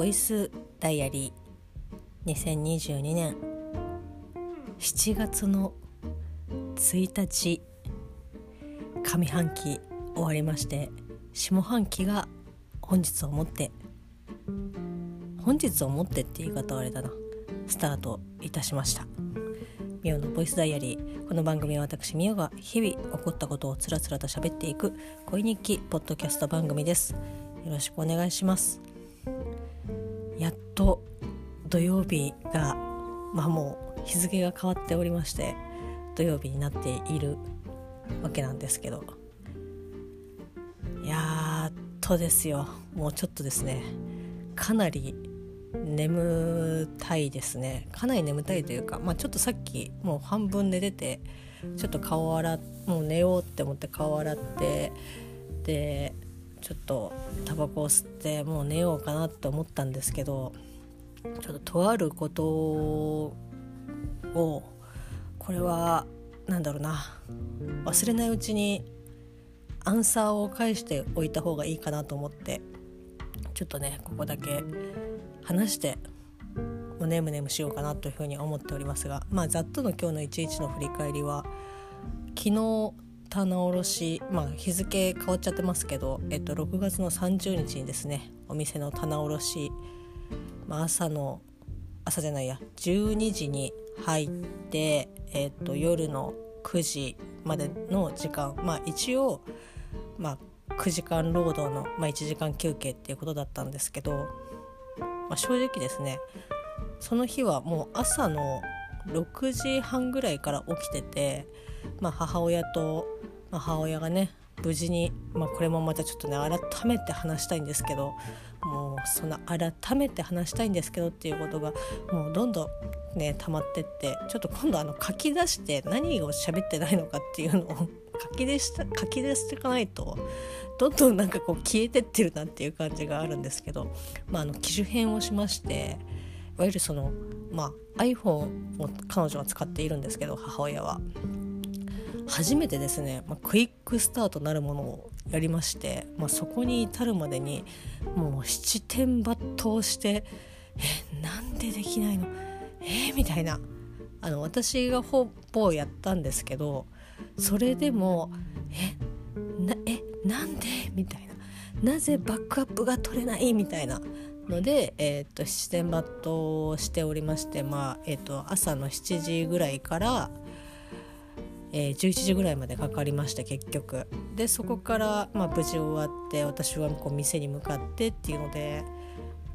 ボイスダイアリー2022年7月の1日上半期終わりまして下半期が本日をもって本日をもってって言い方はあれだなスタートいたしました。ミオのボイスダイアリーこの番組は私ミオが日々起こったことをつらつらと喋っていく恋日記ポッドキャスト番組です。よろしくお願いします。やっと土曜日がまあもう日付が変わっておりまして土曜日になっているわけなんですけど。やっとですよ。もうちょっとですね。かなり眠たいですね。かなり眠たいというか、まあ、ちょっとさっきもう半分寝ててちょっと顔洗もう寝ようって思って顔洗ってでちょっとタバコを吸ってもう寝ようかなって思ったんですけどちょっととあることをこれは何だろうな忘れないうちにアンサーを返しておいた方がいいかなと思ってちょっとねここだけ話してもネムネムしようかなというふうに思っておりますがまあざっとの今日の一日の振り返りは昨日棚卸しまあ日付変わっちゃってますけど、えっと、6月の30日にですねお店の棚卸し、まあ、朝の朝じゃないや12時に入って、えっと、夜の9時までの時間まあ一応、まあ、9時間労働の、まあ、1時間休憩っていうことだったんですけど、まあ、正直ですねその日はもう朝の6時半ぐらいから起きてて、まあ、母親と、まあ、母親がね無事に、まあ、これもまたちょっとね改めて話したいんですけどもうその改めて話したいんですけどっていうことがもうどんどんね溜まってってちょっと今度あの書き出して何を喋ってないのかっていうのを書き出した書き出していかないとどんどんなんかこう消えてってるなっていう感じがあるんですけど、まあ、あの機種変をしましていわゆるその、まあ、iPhone を彼女は使っているんですけど母親は。初めてですね、まあ、クイックスタートなるものをやりまして、まあ、そこに至るまでにもう七点抜刀してえなんでできないの？えー、みたいな。あの私がほぼやったんですけどそれでもえなえなんで？みたいな。なぜバックアップが取れない？みたいな。ので、えーと、七点抜刀しておりまして、まあえーと朝の7時ぐらいからえー、11時ぐらいまでかかりました結局でそこから、まあ、無事終わって私はこう店に向かってっていうので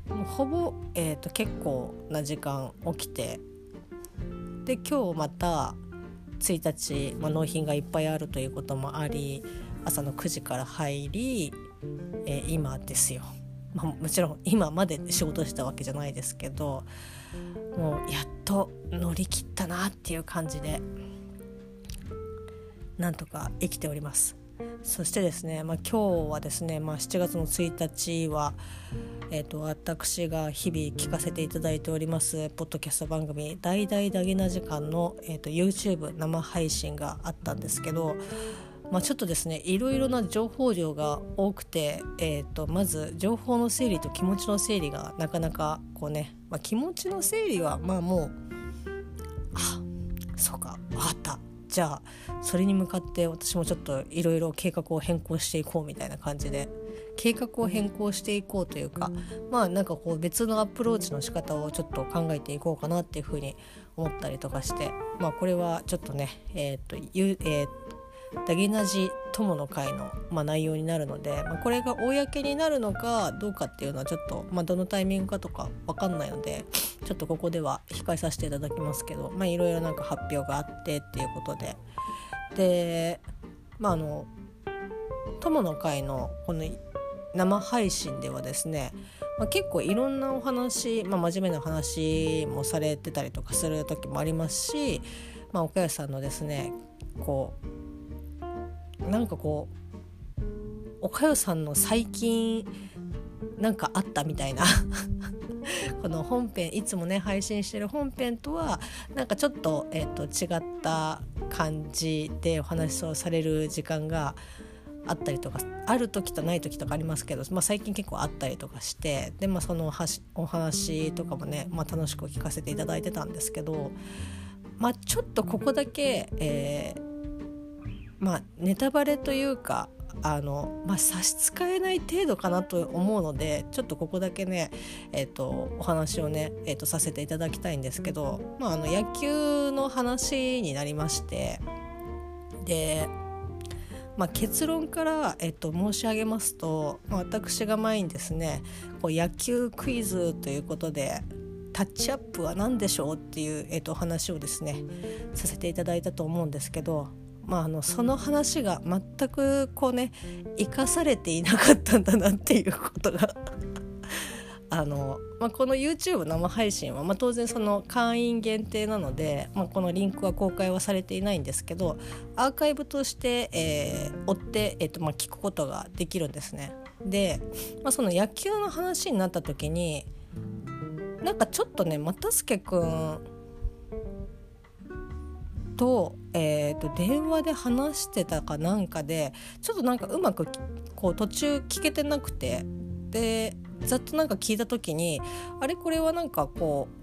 もうほぼ、えーと、結構な時間起きてで今日また1日、まあ、納品がいっぱいあるということもあり朝の9時から入り、えー、今ですよ、まあ、もちろん今まで仕事したわけじゃないですけどもうやっと乗り切ったなっていう感じで。なんとか生きております。そしてですね、まあ、今日はですね、まあ、7月の1日は、えーと、私が日々聞かせていただいておりますポッドキャスト番組「大々だげな時間の」えー、YouTube 生配信があったんですけど、まあ、ちょっとですねいろいろな情報量が多くて、えーと、まず情報の整理と気持ちの整理がなかなかこうね、まあ、気持ちの整理はまあもうあそうか分かった。じゃあそれに向かって私もちょっといろいろ計画を変更していこうみたいな感じで計画を変更していこうというかまあなんかこう別のアプローチの仕方をちょっと考えていこうかなっていうふうに思ったりとかしてまあこれはちょっとねえっ、とゆえーダゲナジ友の会の、まあ、内容になるので、まあ、これが公になるのかどうかっていうのはちょっと、まあ、どのタイミングかとか分かんないのでちょっとここでは控えさせていただきますけどまあいろいろなんか発表があってっていうことで。でまああの友の会のこの生配信ではですね、まあ、結構いろんなお話、まあ、真面目な話もされてたりとかする時もありますし、まあ、岡谷さんのですねこうなんかこうおかよさんの最近なんかあったみたいな。この本編いつもね配信してる本編とはなんかちょっと,、えーと、違った感じでお話をされる時間があったりとかある時とない時とかありますけど、まあ、最近結構あったりとかしてで、まあ、そのお話とかもね、まあ、楽しく聞かせていただいてたんですけど、まあ、ちょっとここだけ、えー、まあ、ネタバレというかあの、まあ、差し支えない程度かなと思うのでちょっとここだけね、えーと、お話をね、えーとさせていただきたいんですけど、まあ、あの野球の話になりましてでまあ、結論から、えっと、申し上げますと、まあ、私が前にですねこう野球クイズということでタッチアップは何でしょうっていう、えっと、話をですねさせていただいたと思うんですけど、まあ、あのその話が全くこうね生かされていなかったんだなっていうことが あの、まあ、この YouTube 生配信は、まあ、当然その会員限定なので、まあ、このリンクは公開はされていないんですけどアーカイブとして、えー、追って、えーとまあ、聞くことができるんですね。で、まあ、その野球の話になった時になんかちょっとね又助君と,、えーと電話で話してたかなんかでちょっとなんかうまくこう途中聞けてなくてでざっとなんか聞いた時にあれ？これはなんかこう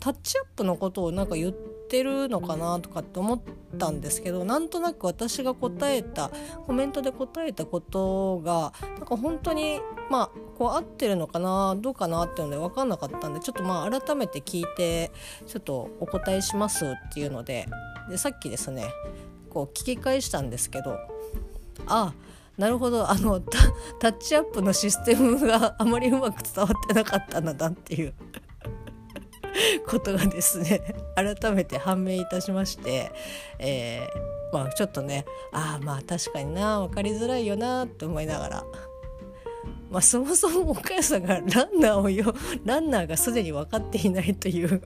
タッチアップのことをなんか言ってるのかなとかって思ったんですけどなんとなく私が答えたコメントで答えたことがなんか本当にまあこう合ってるのかなどうかなっていうので分かんなかったんでちょっとまあ改めて聞いてちょっとお答えしますっていうのででさっきですねこう聞き返したんですけどああなるほどあのタッチアップのシステムがあまりうまく伝わってなかったんだなっていう ことがですね改めて判明いたしまして、えー、まあちょっとねああまあ確かにな分かりづらいよなって思いながら。まあ、そもそも岡谷さんがランナーをよランナーがすでに分かっていないという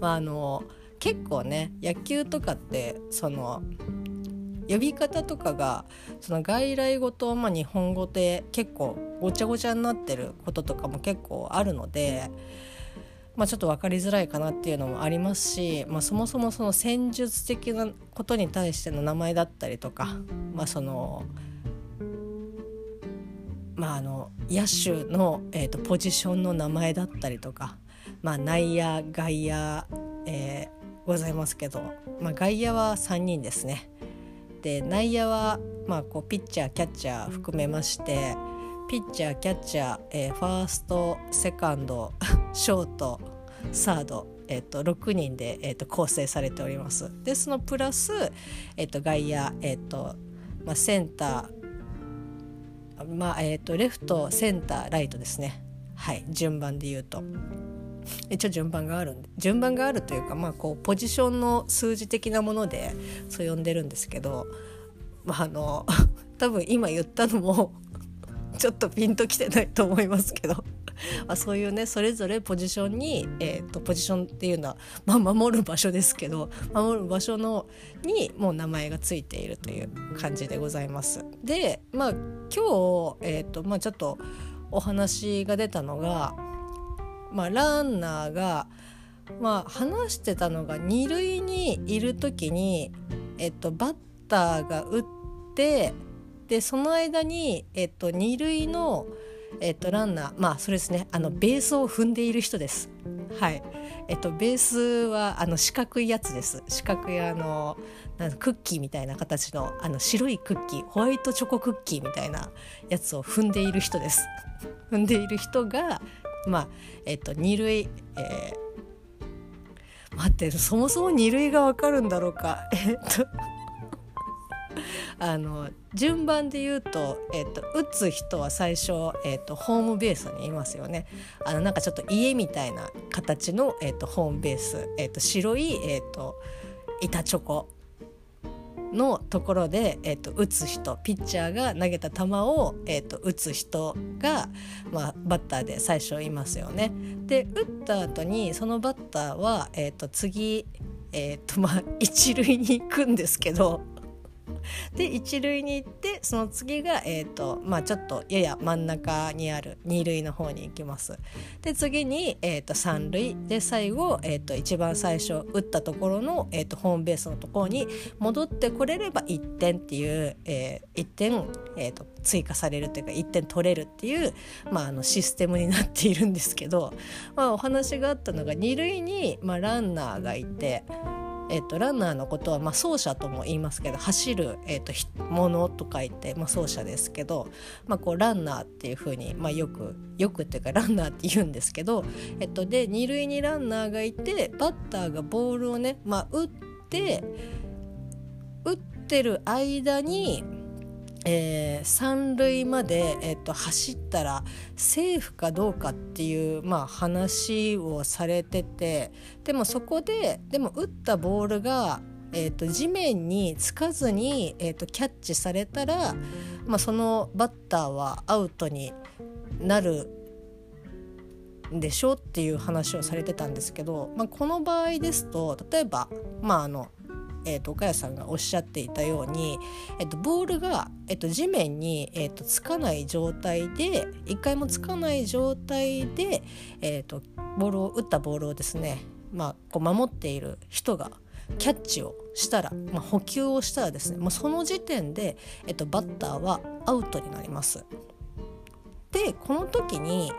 まああの結構ね野球とかってその呼び方とかがその外来語と、まあ、日本語で結構ごちゃごちゃになってることとかも結構あるので、まあ、ちょっと分かりづらいかなっていうのもありますし、まあ、そもそもその戦術的なことに対しての名前だったりとか、まあ、その。まあ、あの野手の、えーと、ポジションの名前だったりとか、まあ、内野外野、えー、ございますけど、まあ、外野は3人ですね。で内野は、まあ、こうピッチャーキャッチャー含めましてピッチャーキャッチャー、えー、ファーストセカンドショートサード、えーと、6人で、えーと、構成されております。でそのプラス、えーと、外野、えーとまあ、センター、まあえー、とレフトセンターライトですねはい順番で言うと。一応順番がある順番があるというかまあこうポジションの数字的なものでそう呼んでるんですけどまああの多分今言ったのもちょっとピンときてないと思いますけどまあそういうねそれぞれポジションに、えーと、ポジションっていうのは、まあ、守る場所ですけど守る場所のにもう名前がついているという感じでございます。でまあ今日、えーとまあ、ちょっとお話が出たのがまあ、ランナーが、まあ、話してたのが二塁にいる時に、えっと、バッターが打ってでその間に、えっと、二塁の、えっと、ランナーまあそれですね。あのベースを踏んでいる人です。はい。えっと、ベースはあの四角いやつです。四角いあのなんクッキーみたいな形のあの白いクッキーホワイトチョコクッキーみたいなやつを踏んでいる人です。踏んでいる人がまあえっと二塁、えー、待ってそもそも二塁が分かるんだろうか。えっとあの順番で言うと,、えーと、打つ人は最初、えーと、ホームベースにいますよね。あのなんかちょっと家みたいな形の、えーと、ホームベース、えー、と白い、えー、と板チョコのところで、えーと、打つ人。ピッチャーが投げた球を、えーと、打つ人が、まあ、バッターで最初いますよね。で打った後にそのバッターは、えーと、次、えーとまあ、一塁に行くんですけどで一塁に行ってその次が、えーとまあ、ちょっとやや真ん中にある二塁の方に行きますで次に、えーと、三塁で最後、えーと、一番最初打ったところの、えーと、ホームベースのところに戻ってこれれば1点っていう、えー、1点、えー、と追加されるというか1点取れるっていう、まあ、あのシステムになっているんですけど、まあ、お話があったのが二塁に、まあ、ランナーがいて。えーと、ランナーのことは、まあ、走者とも言いますけど走る、えーと、ものと書いて、まあ、走者ですけど、まあ、こうランナーっていうふうに、まあ、よくよくっていうかランナーって言うんですけど、えーと、で二塁にランナーがいてバッターがボールをね、まあ、打って打ってる間にえー、三塁まで、えーと、走ったらセーフかどうかっていう、まあ、話をされててでもそこででも打ったボールが、えーと、地面につかずに、えーと、キャッチされたら、まあ、そのバッターはアウトになるんでしょうっていう話をされてたんですけど、まあ、この場合ですと例えば、まあ、あのえーと、岡谷さんがおっしゃっていたように、えーと、ボールが、えーと、地面に、えー、とつかない状態で一回もつかない状態で、えー、とボールを打ったボールをですね、まあ、こう守っている人がキャッチをしたら、まあ、補給をしたらですね、まあ、その時点で、えー、とバッターはアウトになります。でこの時に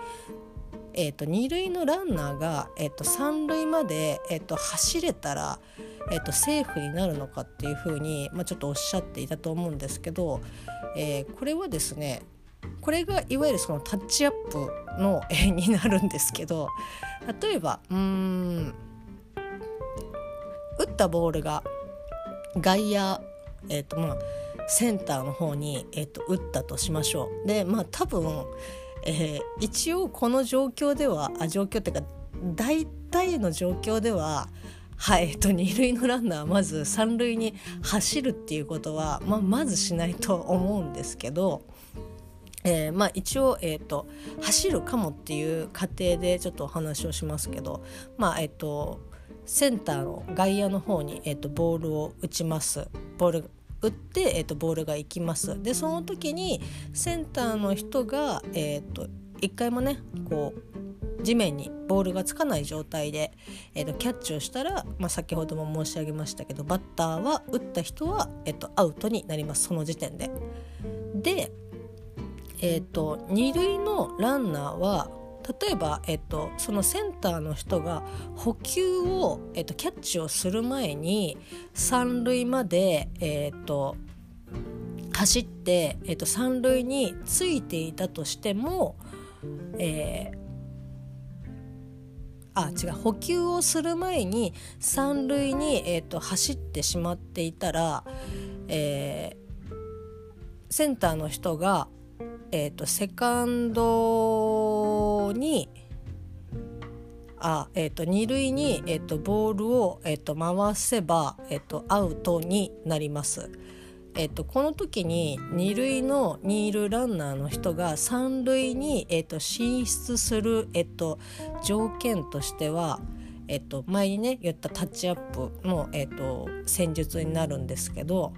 えーと、二塁のランナーが、えーと、三塁まで、えーと、走れたら、えー、とセーフになるのかっていうふうに、まあ、ちょっとおっしゃっていたと思うんですけど、えー、これはですねこれがいわゆるそのタッチアップの絵になるんですけど例えばうん打ったボールが外野、えーとまあ、センターの方に、えー、と打ったとしましょう。でまあ多分えー、一応この状況ではあ状況っていうか大体の状況でははい、えっと、二塁のランナーはまず三塁に走るっていうことは、まあ、まずしないと思うんですけど、えー、まあ、一応、えーと、走るかもっていう過程でちょっとお話をしますけど、まあえーと、センターの外野の方に、えーとボールを打ちます。ボール打って、えーと、ボールが行きますでその時にセンターの人が、えーと、一回もねこう地面にボールがつかない状態で、えーと、キャッチをしたら、まあ、先ほども申し上げましたけどバッターは打った人は、えー、とアウトになりますその時点で。で、えー、と二塁のランナーは例えば、えっと、そのセンターの人が補給を、えっと、キャッチをする前に三塁まで、えっと、走って、えっと、三塁についていたとしても、えーあ違う補給をする前に三塁に、えーと、走ってしまっていたら、えー、センターの人がえーと、セカンドにあ、えーと、二塁に、えーと、ボールを、えー、と回せば、えー、とアウトになります。えー、とこの時に二塁のニールランナーの人が三塁に、えー、と進出する、えー、と条件としては、えっと、前にね言ったタッチアップの、えっと、戦術になるんですけど、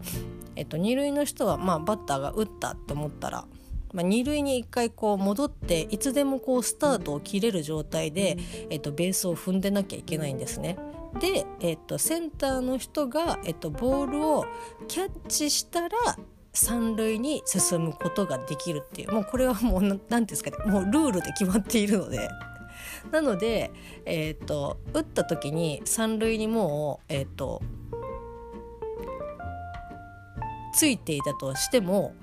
えっと、二塁の人は、まあ、バッターが打ったって思ったらまあ、2塁に1回こう戻っていつでもこうスタートを切れる状態で、えっと、ベースを踏んでなきゃいけないんですね。で、えっと、センターの人が、えっと、ボールをキャッチしたら三塁に進むことができるっていうもうこれはもう何て言うんですかねもうルールで決まっているので。なので、えーと、打った時に三塁にもう、えーとついていたとしても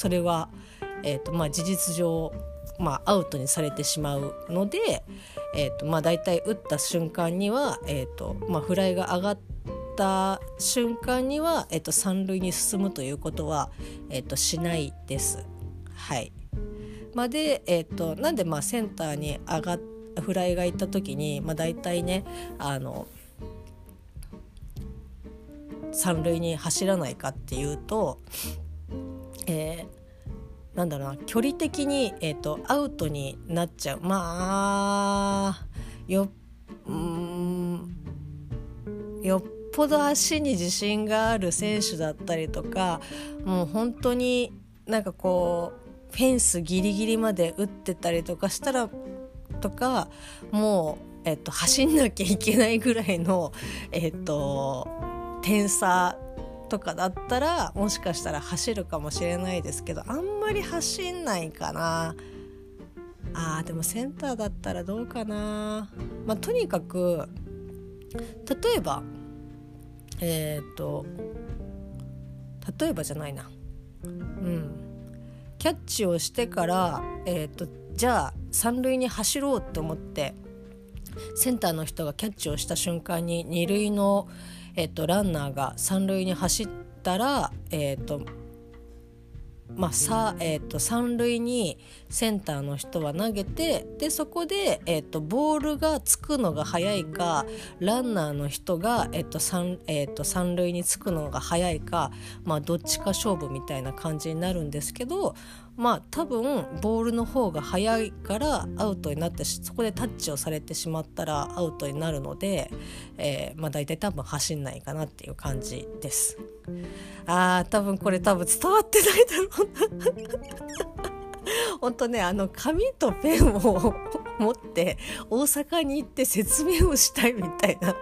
それはえーとまあ、事実上、まあ、アウトにされてしまうので、えーとまあ、大体打った瞬間には、えーとまあ、フライが上がった瞬間には、えーと、三塁に進むということは、えーと、しないです。はいまあ、で、えーと、なんでまあセンターに上がっフライがいった時に、まあ、大体ねあの三塁に走らないかっていうと、えー、なんだろうな距離的に、えーと、アウトになっちゃう。まあよよっぽど足に自信がある選手だったりとかもう本当になんかこうフェンスギリギリまで打ってたりとかしたらとかもう、えっと、走んなきゃいけないぐらいの、えっと、点差とかだったらもしかしたら走るかもしれないですけどあんまり走んないかな。あーでもセンターだったらどうかな。まあとにかく例えばえっ、と例えばじゃないな。うん。キャッチをしてから、えーと、じゃあ三塁に走ろうと思ってセンターの人がキャッチをした瞬間に二塁の、えーと、ランナーが三塁に走ったら、えーとまあさえーと、三塁にセンターの人は投げてでそこで、えーと、ボールがつくのが早いかランナーの人が、えーと三えー、と三塁につくのが早いか、まあ、どっちか勝負みたいな感じになるんですけどまあ多分ボールの方が速いからアウトになってそこでタッチをされてしまったらアウトになるので、えー、まあ大体多分走んないかなっていう感じです。あー多分これ多分伝わってないだろうな 本当ねあの紙とペンを 持って大阪に行って説明をしたいみたいな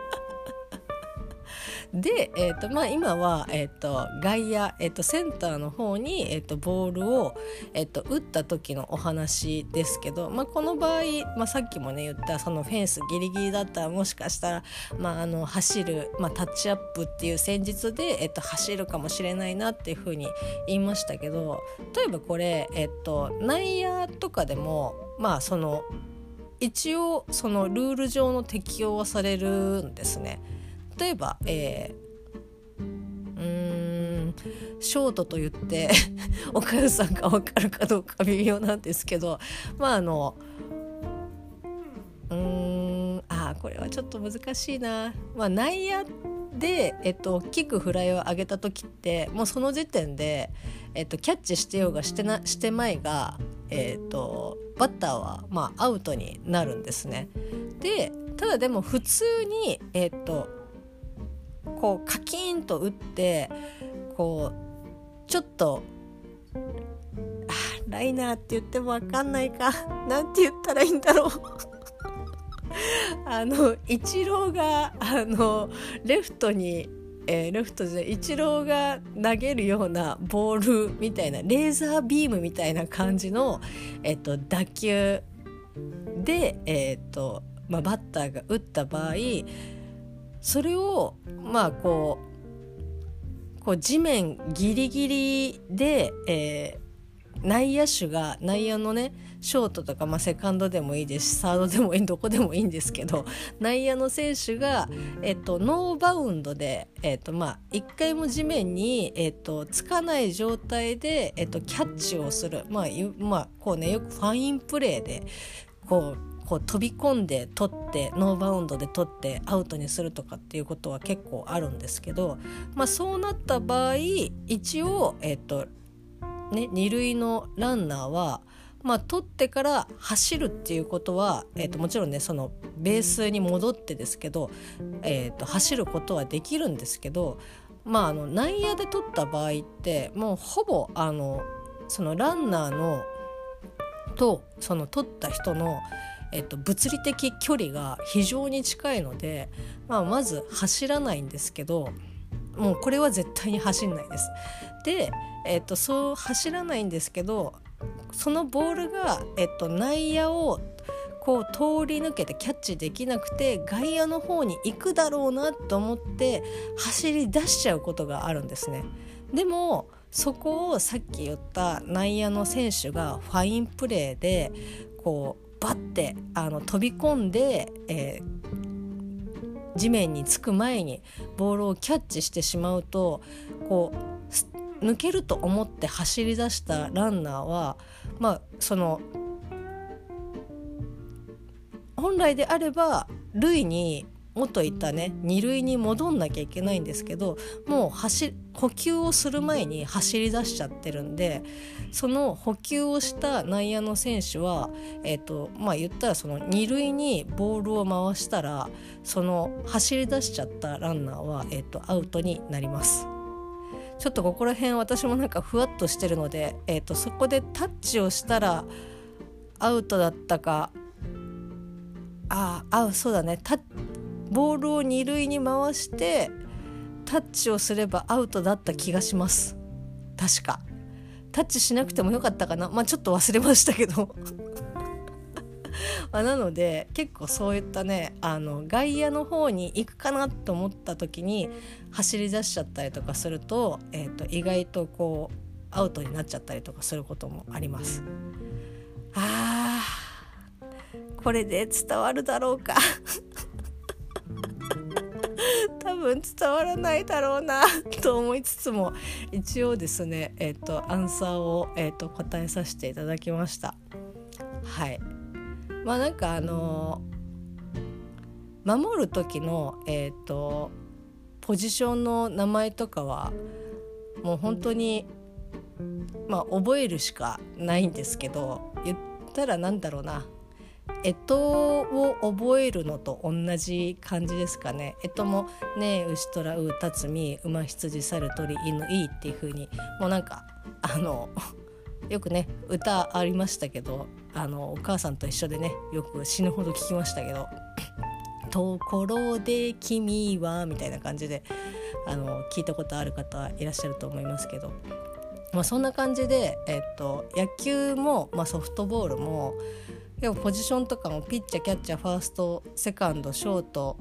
で、えーとまあ、今は、えーと、外野、えーと、センターの方に、えーと、ボールを、えー、と打った時のお話ですけど、まあ、この場合、まあ、さっきもね言ったそのフェンスギリギリだったらもしかしたら、まあ、あの走る、まあ、タッチアップっていう戦術で、えー、と走るかもしれないなっていうふうに言いましたけど例えばこれ、えー、と内野とかでもまあその一応そのルール上の適用はされるんですね。例えば、えー、うーんショートと言って 岡代さんが分かるかどうか微妙なんですけどまああのうーんあこれはちょっと難しいな。まあ、内野で、えっと、大きくフライを上げた時ってもうその時点で、えっと、キャッチしてようがしてなしてまいが、えっと、バッターは、まあ、アウトになるんですね。でただでも普通に、えっと、こうカキーンと打ってこうちょっとライナーって言っても分かんないか なんて言ったらいいんだろう。あのイチローがあのレフトに、えー、レフトでイチローが投げるようなボールみたいなレーザービームみたいな感じの、えっと、打球で、えっとまあ、バッターが打った場合それをまあこうこう地面ギリギリで、えー、内野手が内野のねショートとか、まあ、セカンドでもいいですしサードでもいいどこでもいいんですけど内野の選手が、えっと、ノーバウンドで、えっとまあ、1回も地面に、えっと、つかない状態で、えっと、キャッチをする、まあまあこうね、よくファインプレーでこうこう飛び込んで取ってノーバウンドで取ってアウトにするとかっていうことは結構あるんですけど、まあ、そうなった場合一応、えっとね、二塁のランナーは、まあ、取ってから走るっていうことは、えっと、もちろんねそのベースに戻ってですけど、えっと、走ることはできるんですけど、まあ、あの内野で取った場合ってもうほぼあのそのランナーのとその取った人のえっと、物理的距離が非常に近いので、まあ、まず走らないんですけどもうこれは絶対に走んないです。で、えっと、そう走らないんですけどそのボールが、えっと、内野をこう通り抜けてキャッチできなくて外野の方に行くだろうなと思って走り出しちゃうことがあるんですね。でもそこをさっき言った内野の選手がファインプレーでこうバッてあの飛び込んで、えー、地面につく前にボールをキャッチしてしまうとこう抜けると思って走り出したランナーはまあその本来であれば塁に元いたね二塁に戻んなきゃいけないんですけどもう走補給をする前に走り出しちゃってるんでその補給をした内野の選手は、えーとまあ、言ったらその二塁にボールを回したらその走り出しちゃったランナーは、えーと、アウトになります。ちょっとここら辺私もなんかふわっとしてるので、えーとそこでタッチをしたらアウトだったかああそうだねボールを二塁に回してタッチをすればアウトだった気がします。確か。タッチしなくてもよかったかな。まあちょっと忘れましたけど。まあなので結構そういったねあの外野の方に行くかなと思った時に走り出しちゃったりとかすると,、えーと意外とこうアウトになっちゃったりとかすることもあります。あーこれで伝わるだろうか。多分伝わらないだろうなと思いつつも一応ですねえっ、ー、とアンサーを、えーと、答えさせていただきました。はい。まあなんかあのー、守る時のえっ、ー、とポジションの名前とかはもう本当にまあ覚えるしかないんですけど言ったらなんだろうな。干支を覚えるのと同じ感じですかね。干支もね牛虎うたつみ馬羊猿鳥犬いいっていう風にもうなんかあのよくね歌ありましたけどあのお母さんと一緒でねよく死ぬほど聞きましたけど「ところで君は」みたいな感じであの聞いたことある方いらっしゃると思いますけど、まあ、そんな感じで、えっと、野球も、まあ、ソフトボールもでもポジションとかもピッチャーキャッチャーファーストセカンドショート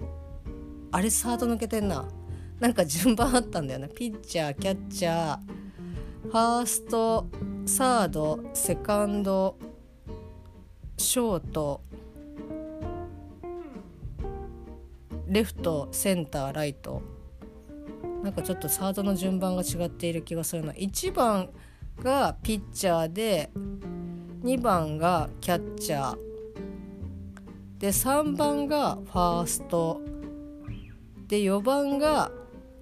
あれサード抜けてんな。なんか順番あったんだよね。ピッチャーキャッチャーファーストサードセカンドショートレフトセンターライト。なんかちょっとサードの順番が違っている気がするな。1番がピッチャーで2番がキャッチャー。で3番がファースト。で4番が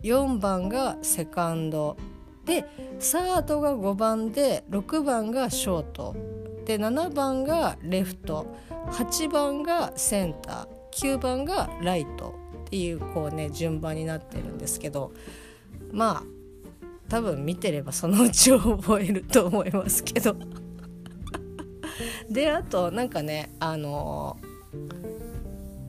4番がセカンド。でサードが5番で6番がショート。で7番がレフト。8番がセンター。9番がライト。っていうこうね順番になってるんですけど。まあ多分見てればそのうち覚えると思いますけど。であとなんかねあの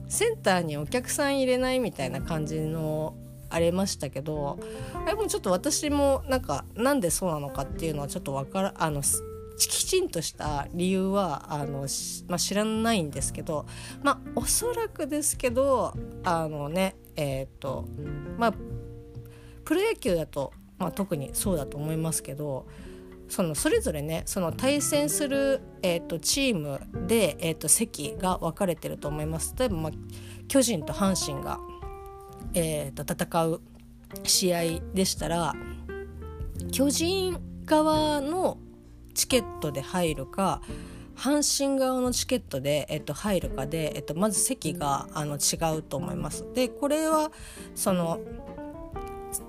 センターにお客さん入れないみたいな感じのありましたけどあれもちょっと私もなんかなんでそうなのかっていうのはちょっとわからあのきちんとした理由はあの、まあ、知らないんですけどまあおそらくですけどあのねえっ、ー、とまあプロ野球だと、まあ、特にそうだと思いますけどそのそれぞれねその対戦する、えーと、チームで、えーと、席が分かれてると思います。例えば、まあ、巨人と阪神が、えーと、戦う試合でしたら巨人側のチケットで入るか阪神側のチケットで、えっと、入るかで、えっと、まず席があの違うと思います。でこれはその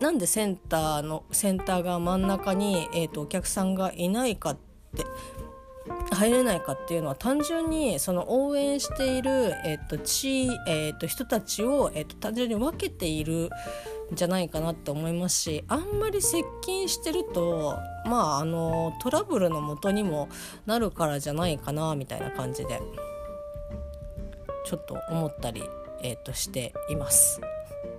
なんでセンターのセンターが真ん中に、えーと、お客さんがいないかって入れないかっていうのは単純にその応援している、えーと地えーと、人たちを、えーと、単純に分けているんじゃないかなって思いますしあんまり接近してるとまああのトラブルのもとにもなるからじゃないかなみたいな感じでちょっと思ったり、えー、としています。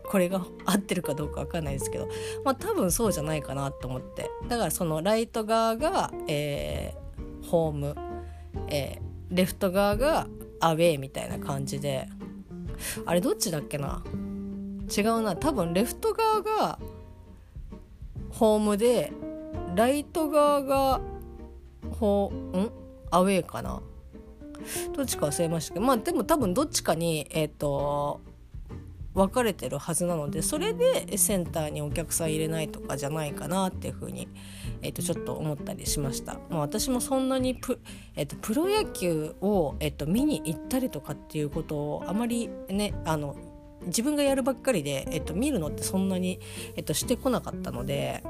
これが合ってるかどうか分かんないですけどまあ多分そうじゃないかなと思って。だからそのライト側が、えー、ホーム、えー、レフト側がアウェーみたいな感じで。あれどっちだっけな？違うな。多分レフト側がホームでライト側がホん？アウェーかな。どっちか忘れましたけど。まあでも多分どっちかにえっ、ー、と分かれてるはずなのでそれでセンターにお客さん入れないとかじゃないかなっていうふうに、えー、とちょっと思ったりしました。まあ、私もそんなにプ,、えー、とプロ野球を、えー、と見に行ったりとかっていうことをあまりねあの自分がやるばっかりで、えっと、見るのってそんなに、えっと、してこなかったので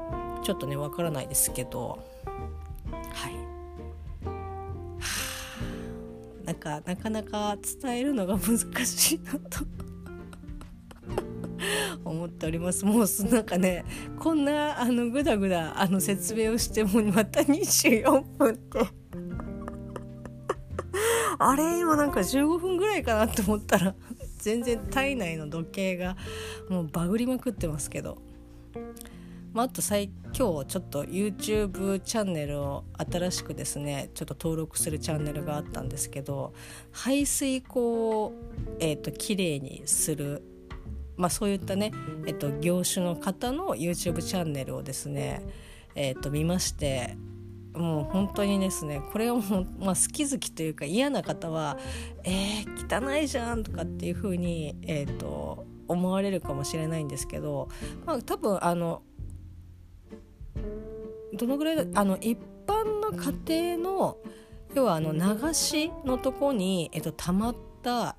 ちょっとねわからないですけど。はい。なんかなかなか伝えるのが難しいなと 思っております。もうなんかねこんなあのグダグダあの説明をしてもまた24分って。あれ今なんか15分ぐらいかなって思ったら全然体内の時計がもうバグりまくってますけど、まあ、あと最今日ちょっと YouTube チャンネルを新しくですねちょっと登録するチャンネルがあったんですけど排水口を、えーと、きれいにするまあ、そういったね、えっと、業種の方の YouTube チャンネルをですね、えっと、見ましてもう本当にですねこれをもう、まあ、好き好きというか嫌な方は「えー、汚いじゃん」とかっていう風に、えーと、思われるかもしれないんですけど、まあ、多分あのどのぐらいあの一般の家庭の要はあの流しのとこに、えっと、溜まった、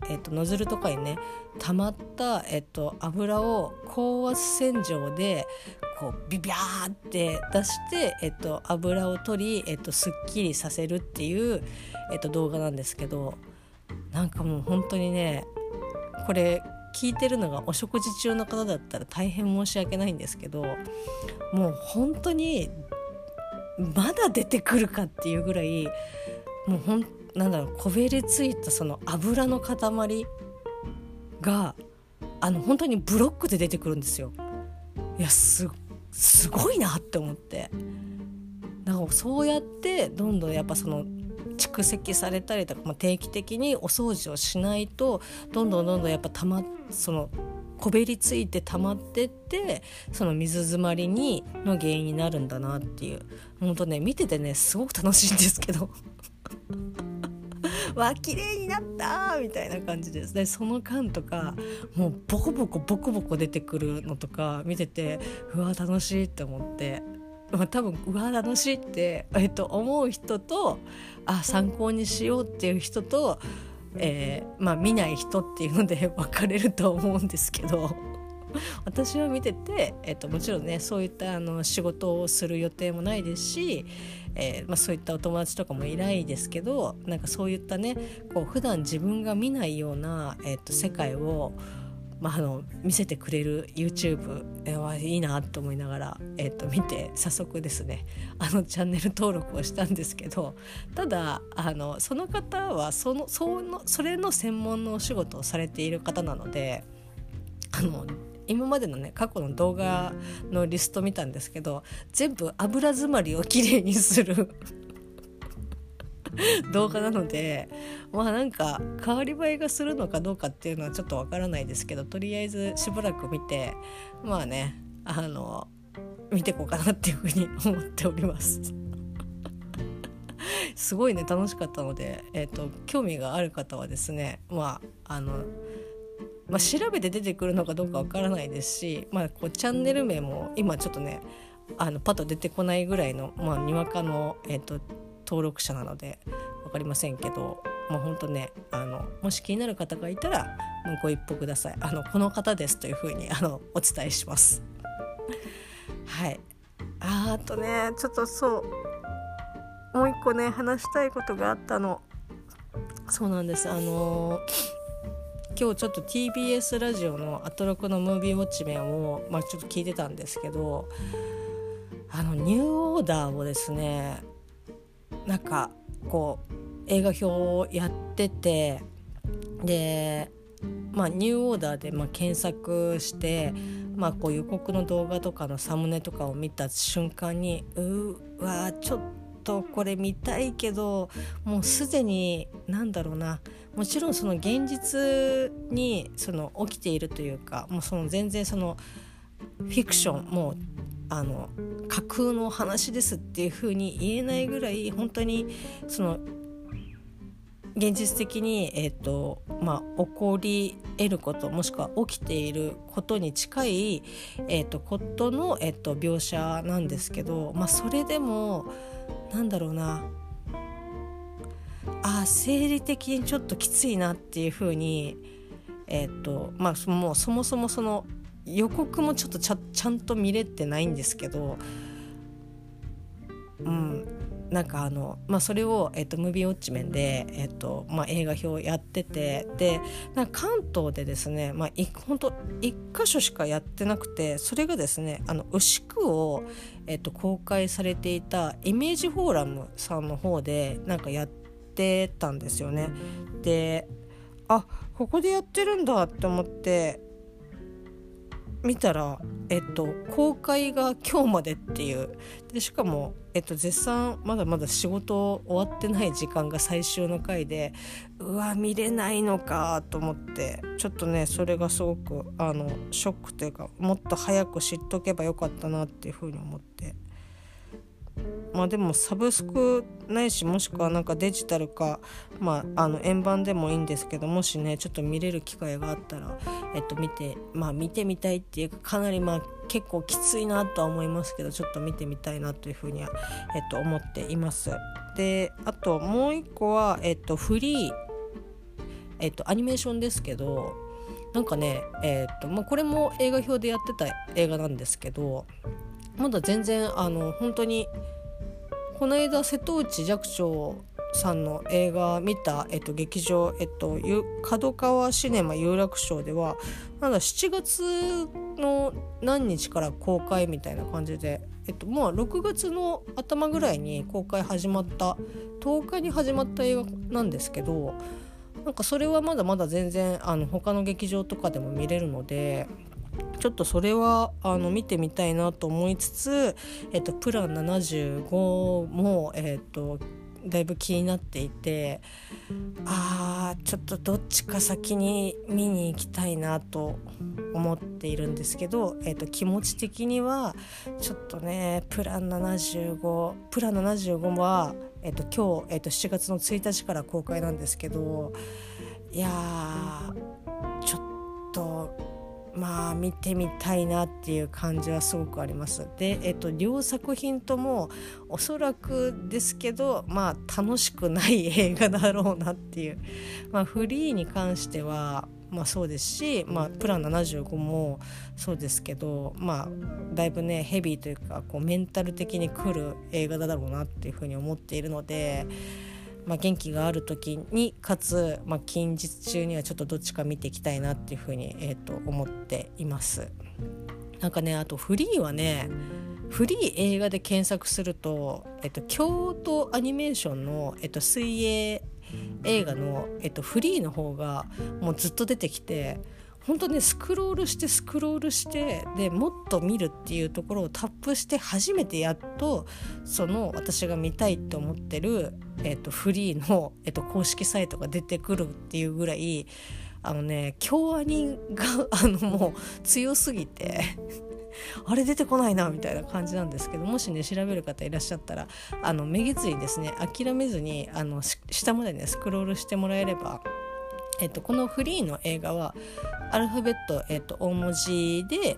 えっと、ノズルとかにね溜まった、えっと、油を高圧洗浄でこうビビャーって出して、えっと、油を取り、えっと、すっきりさせるっていう、えっと、動画なんですけどなんかもう本当にねこれ聞いてるのがお食事中の方だったら大変申し訳ないんですけどもう本当にまだ出てくるかっていうぐらいもうほんなんだろうこべりついたその油の塊があの本当にブロックで出てくるんですよ。いやすすごいなって思って。だからそうやってどんどんやっぱその蓄積されたりとか、まあ、定期的にお掃除をしないとどんどんどんどんやっぱたまそのこべりついて溜まってってその水詰まりにの原因になるんだなっていう。本当ね見ててねすごく楽しいんですけど。わ綺麗になったみたいな感じですね。その間とかもうボコボコボコボコ出てくるのとか見ててうわ楽しいって思って。まあ、多分うわ楽しいって、えっと、思う人とあ参考にしようっていう人と、えー、まあ、見ない人っていうので 分かれると思うんですけど。私は見てて、えっと、もちろんねそういったあの仕事をする予定もないですし、えー、まあ、そういったお友達とかもいないですけどなんかそういったねこう普段自分が見ないような、えっと、世界をまあ、あの見せてくれる YouTube はいいなと思いながら、えー、と見て早速ですねあのチャンネル登録をしたんですけどただあのその方はそのそのそれの専門のお仕事をされている方なのであの今までのね過去の動画のリスト見たんですけど全部油詰まりをきれいにする 動画なのでまあなんか変わり映えがするのかどうかっていうのはちょっとわからないですけどとりあえずしばらく見てまあねあの見ていこうかなっていうふうに思っております。すごいね楽しかったので、えーと、興味がある方はですねまああのまあ、調べて出てくるのかどうかわからないですし、まあ、こうチャンネル名も今ちょっとねあのパッと出てこないぐらいの、まあ、にわかの、えーと登録者なので分かりませんけどもうほんとねあのもし気になる方がいたらもうご一報ください。あのこの方ですというふうにあのお伝えします。はい。ああとねちょっとそうもう一個ね話したいことがあったの。そうなんです。あの今日ちょっと TBS ラジオのアトロクのムービーウォッチメンを、まあ、ちょっと聞いてたんですけどあのニューオーダーをですねなんかこう映画表をやっててでまあ、ニューオーダーでま検索して、まあ、こう予告の動画とかのサムネとかを見た瞬間にうわちょっとこれ見たいけどもうすでに何だろうな。もちろんその現実にその起きているというかもうその全然そのフィクションもうあの架空の話ですっていう風に言えないぐらい本当にその現実的に、えーとまあ、起こり得ることもしくは起きていることに近い、えーと、ことの、えーと、描写なんですけど、まあ、それでもなんだろうな。あ生理的にちょっときついなっていうふうにえっとまあ、もうそもそもその予告もちょっとちゃんと見れてないんですけど、うん、なんかあの、まあ、それを、えーと、ムービーウォッチメンで、えーとまあ、映画表やっててで関東でですね、まあ、い本当1箇所しかやってなくてそれがですねあの牛久を、えーと、公開されていたイメージフォーラムさんの方でなんかやってたんですよね。であここでやってるんだって思って見たら、えっと、公開が今日までっていうでしかも、えっと、絶賛まだまだ仕事終わってない時間が最終の回でうわ見れないのかと思ってちょっとねそれがすごくあのショックというかもっと早く知っとけばよかったなっていうふうに思って。まあでもサブスクないしもしくはなんかデジタルか、まあ、あの円盤でもいいんですけどもしねちょっと見れる機会があったら、えっと、見てまあ見てみたいっていうかかなりまあ結構きついなとは思いますけどちょっと見てみたいなというふうには、えっと、思っています。であともう一個は、えっと、フリー、えっと、アニメーションですけどなんかね、えっとまあ、これも映画表でやってた映画なんですけどまだ全然あの本当にこの間瀬戸内寂聴さんの映画見た、えっと、劇場、えっと、角川シネマ有楽町ではまだ7月の何日から公開みたいな感じで、えっと、まあ6月の頭ぐらいに公開始まった10日に始まった映画なんですけどなんかそれはまだまだ全然あの他の劇場とかでも見れるのでちょっとそれはあの見てみたいなと思いつつ、えっと、プラン75も、えっと、だいぶ気になっていてあーちょっとどっちか先に見に行きたいなと思っているんですけど、えーと、気持ち的にはちょっとねプラン75プラン75は、えーと、今日、えーと、7月の1日から公開なんですけどいやちょっとまあ見てみたいなっていう感じはすごくあります。で、えっと、両作品ともおそらくですけどまあ楽しくない映画だろうなっていう、まあ、フリーに関してはまあそうですし、まあ、プラン75もそうですけどまあだいぶねヘビーというかこうメンタル的に来る映画だろうなっていうふうに思っているので。まあ、元気がある時にかつ、まあ、近日中にはちょっとどっちか見ていきたいなっていうふうに、えー、と思っています。なんかねあとフリーはねフリー映画で検索すると、えっと、京都アニメーションの、えっと、水泳映画の、えっと、フリーの方がもうずっと出てきて本当ねスクロールしてスクロールしてでもっと見るっていうところをタップして初めてやっとその私が見たいと思ってる、えーと、フリーの、えーと、公式サイトが出てくるっていうぐらいあのね京アニがあのもう強すぎて あれ出てこないなみたいな感じなんですけどもしね調べる方いらっしゃったらあのめげずにですね諦めずにあの下までねスクロールしてもらえればえっと、このフリーの映画はアルファベット、えっと、大文字で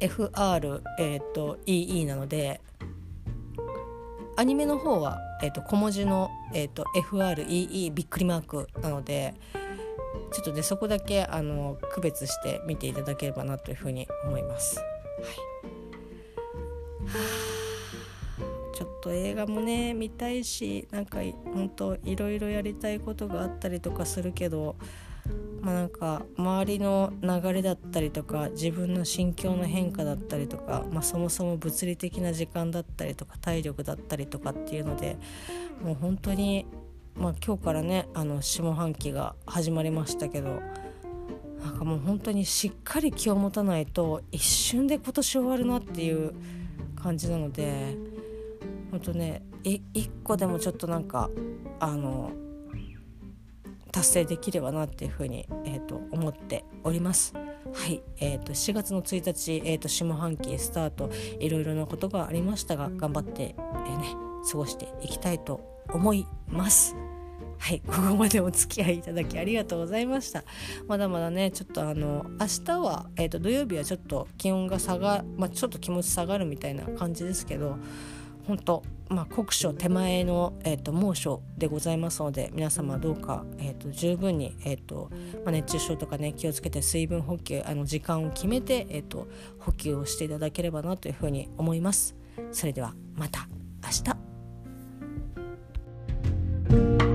FR、えっと、EE なのでアニメの方は、えっと、小文字の、えっと、FREE びっくりマークなのでちょっとねそこだけあの区別して見ていただければなというふうに思います。はいちょっと映画もね見たいしなんかほんといろいろやりたいことがあったりとかするけどまあなんか周りの流れだったりとか自分の心境の変化だったりとか、まあ、そもそも物理的な時間だったりとか体力だったりとかっていうのでもう本当にまあ今日からねあの下半期が始まりましたけどなんかもう本当にしっかり気を持たないと一瞬で今年終わるなっていう感じなので。ほんとね一個でもちょっとなんかあの達成できればなっていうふうに、えーと、思っております。はい、えーと、7月の1日、えーと、下半期スタートいろいろなことがありましたが頑張って、えー、ね、過ごしていきたいと思います。はい、ここまでお付き合いいただきありがとうございました。まだまだね、ちょっとあの、明日は、えっ、ー、と、土曜日はちょっと気温が下が、まあ、ちょっと気持ち下がるみたいな感じですけど、本当まあ、酷暑手前の、えーと、猛暑でございますので皆様どうか、えーと、十分に、えーとまあ、熱中症とかね気をつけて水分補給あの時間を決めて、えーと、と補給をしていただければなというふうに思います。それではまた明日